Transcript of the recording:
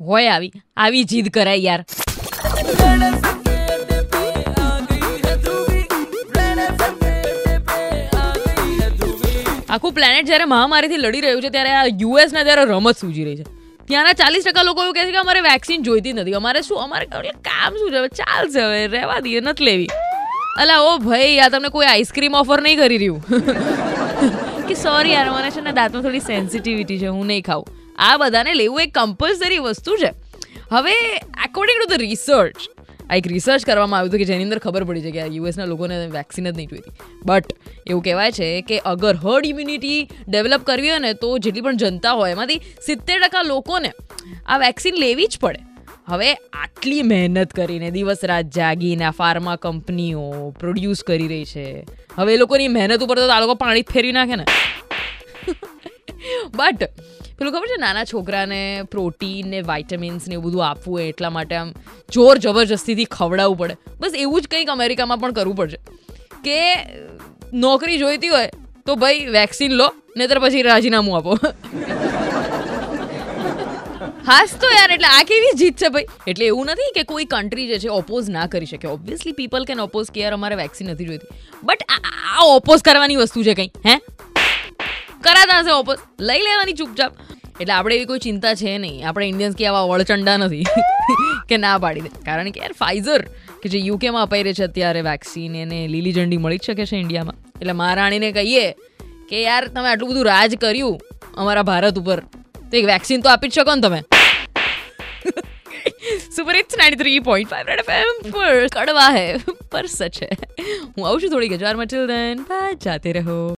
હોય આવી આવી જીદ કરાય યાર. આખું પ્લેનેટ જ્યારે મહામારીથી લડી રહ્યું છે, ત્યારે આ યુએસના ત્યારે રમત સૂજી રહી છે. ત્યાંના ચાલીસ ટકા લોકો એવું કહે છે કે અમારે વેક્સિન જોઈતી નથી. અમારે શું, અમારે કામ શું છે? હવે ચાલશે હવે, રહેવા દઈએ, નથી લેવી. અલા, ઓ ભાઈ, આ તમને કોઈ આઈસ્ક્રીમ ઓફર નહીં કરી રહ્યું? કે સોરી યાર, મને છે ને દાંતમાં થોડી સેન્સિટિવિટી છે, હું નહીં ખાઉં. આ બધાને લેવું એક કમ્પલસરી વસ્તુ છે. હવે એકોર્ડિંગ ટુ ધ રિસર્ચ આ એક રિસર્ચ કરવામાં આવ્યું હતું કે જેની અંદર ખબર પડી છે કે આ યુએસના લોકોને વેક્સિન જ નહીં જોઈતી બટ એવું કહેવાય છે કે અગર હર્ડ ઇમ્યુનિટી ડેવલપ કરવી હોય ને, તો જેટલી પણ જનતા હોય, એમાંથી સિત્તેર ટકા લોકોને આ વેક્સિન લેવી જ પડે. હવે, આટલી મહેનત કરીને દિવસ રાત જાગીને આ ફાર્મા કંપનીઓ પ્રોડ્યુસ કરી રહી છે. હવે એ લોકોની મહેનત ઉપર તો આ લોકો પાણી ફેરવી નાખે ને. બટ પેલું ખબર છે, નાના છોકરાને પ્રોટીન ને વાઇટામિન્સ ને એવું બધું આપવું હોય એટલા માટે આમ જોર જબરજસ્તીથી ખવડાવવું પડે. બસ એવું જ કંઈક અમેરિકામાં પણ કરવું પડશે. કે નોકરી જોઈતી હોય તો ભાઈ વેક્સિન લો, નહીતર પછી રાજીનામું આપો. હાસ તો યાર, એટલે આ કેવી જીત છે ભાઈ? એટલે એવું નથી કે કોઈ કન્ટ્રી જે છે ઓપોઝ ના કરી શકે. ઓબ્વિયસલી પીપલ કેન ઓપોઝ કે યાર, અમારે વેક્સિન નથી જોઈતી. બટ આ ઓપોઝ કરવાની વસ્તુ છે કંઈ, હે? કરાતા હશે ઓપોઝ લઈ લેવાની ચૂપચાપ. એટલે આપણે એવી કોઈ ચિંતા છે નહીં. આપણે ઇન્ડિયન્સ કે આવા વળચંડા નથી કે ના પાડી દે. કારણ કે યાર ફાઇઝર કે જે યુકેમાં અપાઈ રહી છે અત્યારે વેક્સિન એને લીલી ઝંડી મળી જ શકે છે ઇન્ડિયામાં એટલે મહારાણીને કહીએ કે યાર, તમે આટલું બધું રાજ કર્યું અમારા ભારત ઉપર, તો એક વેક્સિન તો આપી જ શકો ને તમે. Super it's ninety three point five red FM પર કડવા હે, પર સચ હે. આવું છું થોડી ગજવારમાં ચિલ દેન બાય જાતે રહો.